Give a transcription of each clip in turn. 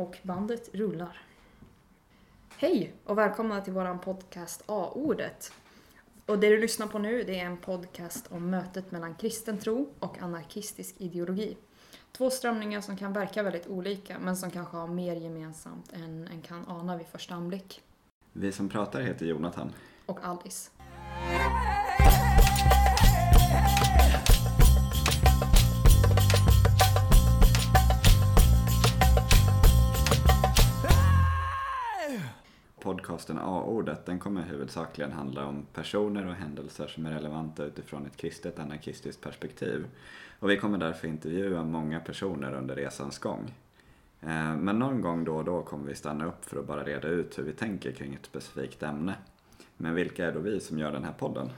Och bandet rullar. Hej och välkomna till våran podcast A-ordet. Och det du lyssnar på nu det är en podcast om mötet mellan kristen tro och anarkistisk ideologi. Två strömningar som kan verka väldigt olika men som kanske har mer gemensamt än en kan ana vid första anblick. Vi som pratar heter Jonathan. Och Alice. Podcasten A-ordet den kommer huvudsakligen handla om personer och händelser som är relevanta utifrån ett kristet anarkistiskt perspektiv. Och vi kommer därför intervjua många personer under resans gång. Eh, men någon gång då och då kommer vi stanna upp för att bara reda ut hur vi tänker kring ett specifikt ämne. Men vilka är då vi som gör den här podden?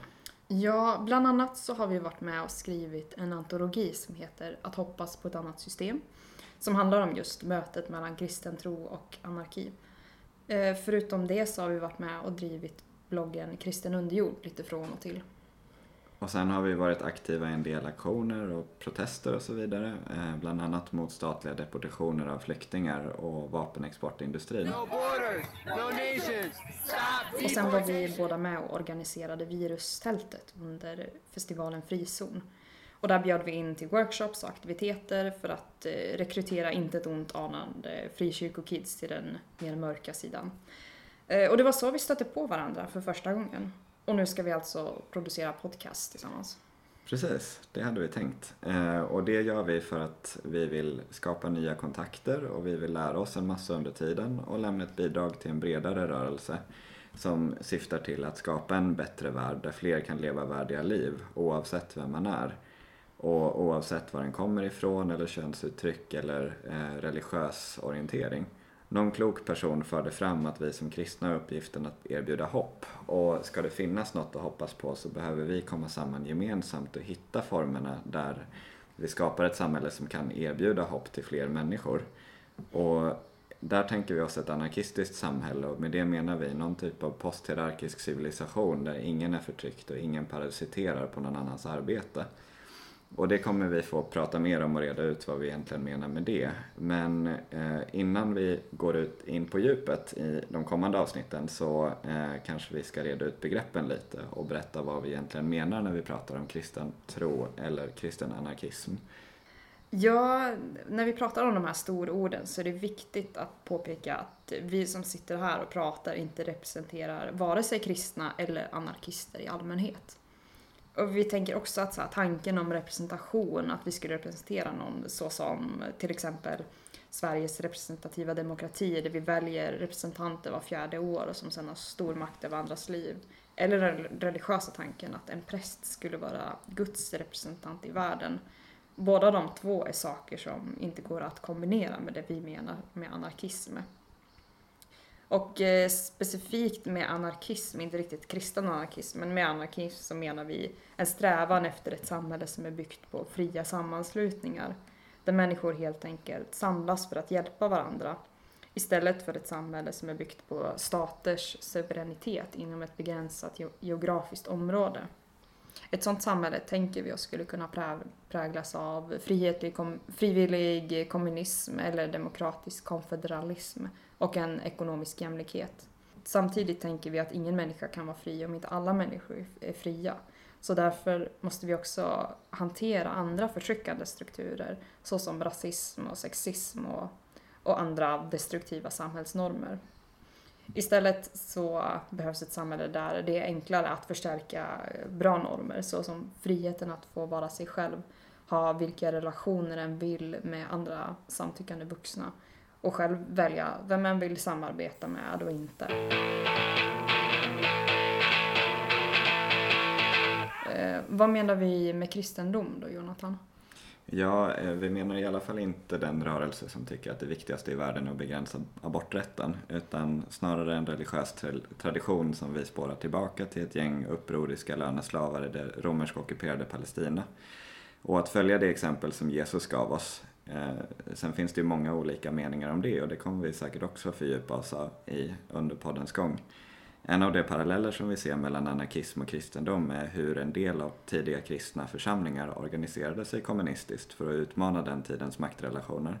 Ja, bland annat så har vi varit med och skrivit en antologi som heter Att hoppas på ett annat system. Som handlar om just mötet mellan kristen tro och anarki. Eh, förutom det så har vi varit med och drivit bloggen Kristen underjord lite från och till. Och sen har vi varit aktiva i en del aktioner och protester och så vidare. Eh, bland annat mot statliga deportationer av flyktingar och vapenexportindustrin. No borders, no nations, stop Och sen var vi båda med och organiserade virustältet under festivalen Frizon. Och där bjöd vi in till workshops och aktiviteter för att eh, rekrytera inte ett ont anande frikyrkokids till den mer mörka sidan. Eh, och det var så vi stötte på varandra för första gången. Och nu ska vi alltså producera podcast tillsammans. Precis, det hade vi tänkt. Eh, och det gör vi för att vi vill skapa nya kontakter och vi vill lära oss en massa under tiden och lämna ett bidrag till en bredare rörelse som syftar till att skapa en bättre värld där fler kan leva värdiga liv oavsett vem man är. Och oavsett var den kommer ifrån eller könsuttryck eller eh, religiös orientering. Någon klok person förde fram att vi som kristna har uppgiften att erbjuda hopp. Och ska det finnas något att hoppas på så behöver vi komma samman gemensamt och hitta formerna där vi skapar ett samhälle som kan erbjuda hopp till fler människor. Och där tänker vi oss ett anarkistiskt samhälle och med det menar vi någon typ av posthierarkisk civilisation där ingen är förtryckt och ingen parasiterar på någon annans arbete. Och det kommer vi få prata mer om och reda ut vad vi egentligen menar med det. Men eh, innan vi går ut in på djupet i de kommande avsnitten så eh, kanske vi ska reda ut begreppen lite och berätta vad vi egentligen menar när vi pratar om kristen tro eller kristen anarkism. Ja, när vi pratar om de här stororden så är det viktigt att påpeka att vi som sitter här och pratar inte representerar vare sig kristna eller anarkister i allmänhet. Och vi tänker också att så här, tanken om representation, att vi skulle representera någon så som till exempel Sveriges representativa demokrati där vi väljer representanter var fjärde år och som sedan har stor makt över andras liv. Eller den religiösa tanken att en präst skulle vara Guds representant i världen. Båda de två är saker som inte går att kombinera med det vi menar med anarkism. Och eh, specifikt med anarkism, inte riktigt kristen anarkism, men med anarkism så menar vi en strävan efter ett samhälle som är byggt på fria sammanslutningar. Där människor helt enkelt samlas för att hjälpa varandra. Istället för ett samhälle som är byggt på staters suveränitet inom ett begränsat geografiskt område. Ett sådant samhälle tänker vi oss skulle kunna präglas av frivillig kommunism eller demokratisk konfederalism och en ekonomisk jämlikhet. Samtidigt tänker vi att ingen människa kan vara fri om inte alla människor är fria. Så därför måste vi också hantera andra förtryckande strukturer såsom rasism och sexism och, och andra destruktiva samhällsnormer. Istället så behövs ett samhälle där det är enklare att förstärka eh, bra normer såsom friheten att få vara sig själv, ha vilka relationer en vill med andra samtyckande vuxna och själv välja vem man vill samarbeta med och inte. Eh, vad menar vi med kristendom då, Jonathan? Ja, eh, vi menar i alla fall inte den rörelse som tycker att det viktigaste i världen är att begränsa aborträtten, utan snarare en religiös tradition som vi spårar tillbaka till ett gäng upproriska löneslavar i det romersk ockuperade Palestina. Och att följa det exempel som Jesus gav oss. Eh, sen finns det ju många olika meningar om det och det kommer vi säkert också fördjupa oss i under poddens gång. En av de paralleller som vi ser mellan anarkism och kristendom är hur en del av tidiga kristna församlingar organiserade sig kommunistiskt för att utmana den tidens maktrelationer.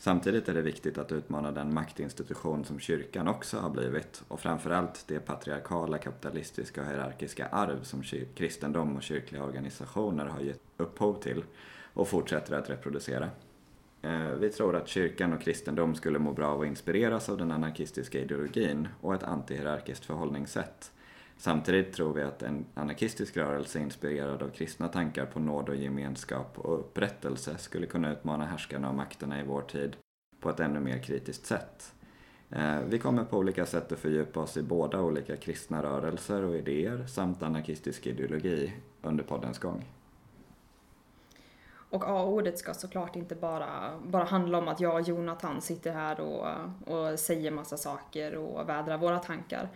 Samtidigt är det viktigt att utmana den maktinstitution som kyrkan också har blivit och framförallt det patriarkala, kapitalistiska och hierarkiska arv som kristendom och kyrkliga organisationer har gett upphov till och fortsätter att reproducera. Eh, vi tror att kyrkan och kristendom skulle må bra av att inspireras av den anarkistiska ideologin och ett antihierarkiskt förhållningssätt. Samtidigt tror vi att en anarkistisk rörelse inspirerad av kristna tankar på nåd och gemenskap och upprättelse skulle kunna utmana härskarna och makterna i vår tid på ett ännu mer kritiskt sätt. Eh, vi kommer på olika sätt att fördjupa oss i båda olika kristna rörelser och idéer samt anarkistisk ideologi under poddens gång. Och A-ordet ska såklart inte bara, bara handla om att jag och Jonathan sitter här och, och säger massa saker och vädrar våra tankar.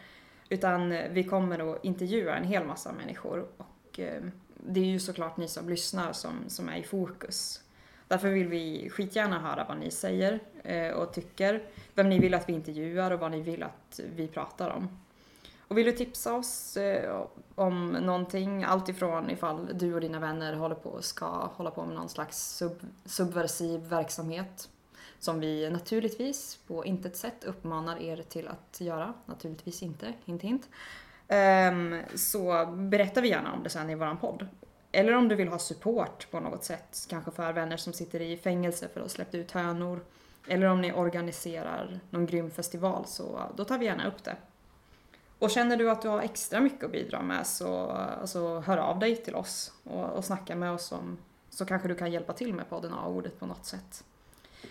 Utan vi kommer att intervjua en hel massa människor och eh, det är ju såklart ni som lyssnar som, som är i fokus. Därför vill vi skitgärna höra vad ni säger eh, och tycker, vem ni vill att vi intervjuar och vad ni vill att vi pratar om. Och vill du tipsa oss eh, om någonting, alltifrån ifall du och dina vänner håller på, ska hålla på med någon slags sub, subversiv verksamhet som vi naturligtvis på intet sätt uppmanar er till att göra. Naturligtvis inte, hint hint. Um, så berättar vi gärna om det sen i våran podd. Eller om du vill ha support på något sätt, kanske för vänner som sitter i fängelse för att ha släppt ut hönor. Eller om ni organiserar någon grym festival så då tar vi gärna upp det. Och känner du att du har extra mycket att bidra med så alltså, hör av dig till oss och, och snacka med oss om så kanske du kan hjälpa till med podden A-ordet på något sätt.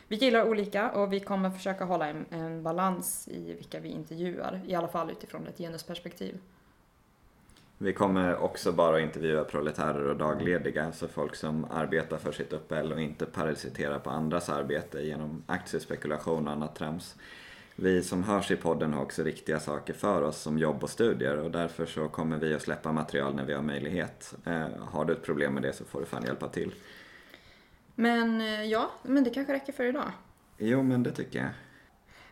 Vi gillar olika och vi kommer försöka hålla en, en, balans i vilka vi intervjuar, i alla fall utifrån ett genusperspektiv. Vi kommer också bara att intervjua proletärer och daglediga, alltså folk som arbetar för sitt uppehälle och inte parasiterar på andras arbete genom aktiespekulation och annat trams. Vi som hörs i podden har också viktiga saker för oss som jobb och studier och därför så kommer vi att släppa material när vi har möjlighet. Eh, har du ett problem med det så får du fan hjälpa till. Men eh, ja, men det kanske räcker för idag. Jo, men det tycker jag.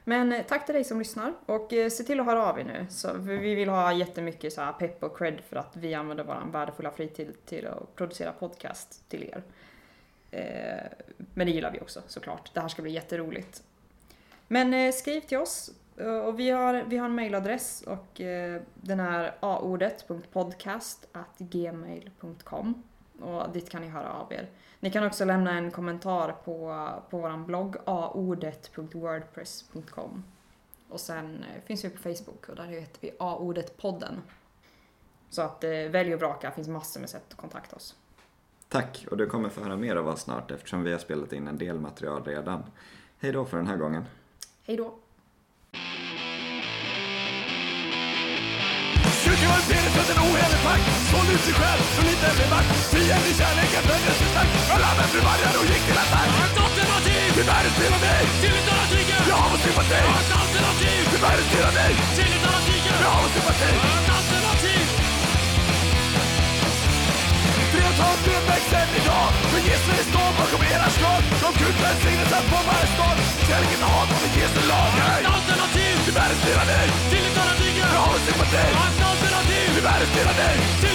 Men eh, tack till dig som lyssnar och eh, se till att höra av er nu. Så vi vill ha jättemycket så här pepp och cred för att vi använder vår värdefulla fritid till att producera podcast till er. Men det gillar vi också såklart. Det här ska bli jätteroligt. Men eh, skriv till oss eh, och vi har, vi har en mailadress och eh, den är aordet.podcast.gmail.com och dit kan ni höra av er. Ni kan också lämna en kommentar på, på vår blogg aordet.wordpress.com och sen finns vi på Facebook och där heter vi aordet-podden. Så att eh, välj och vraka, finns massor med sätt att kontakta oss. Tack, och du kommer få höra mer av oss snart eftersom vi har spelat in en del material redan. Hej då för den här gången. Hej då. En ohelig pakt ut sig själv så lite Fientlig kärlek, en blev och gick till attack alternativ till världens tyranni Till ett annat rike Jag har vår sympati Ett alternativ till världens tyranni Till ett annat rike Jag har vår sympati alternativ idag för gisslan står bakom era slag. Som Gud välsignelsen på varje stad Kärleken har Jesu lag Ett alternativ. Till världens tyranni Till ett annat rike Jag har vår sympati Ett alternativ. Till världens tyranni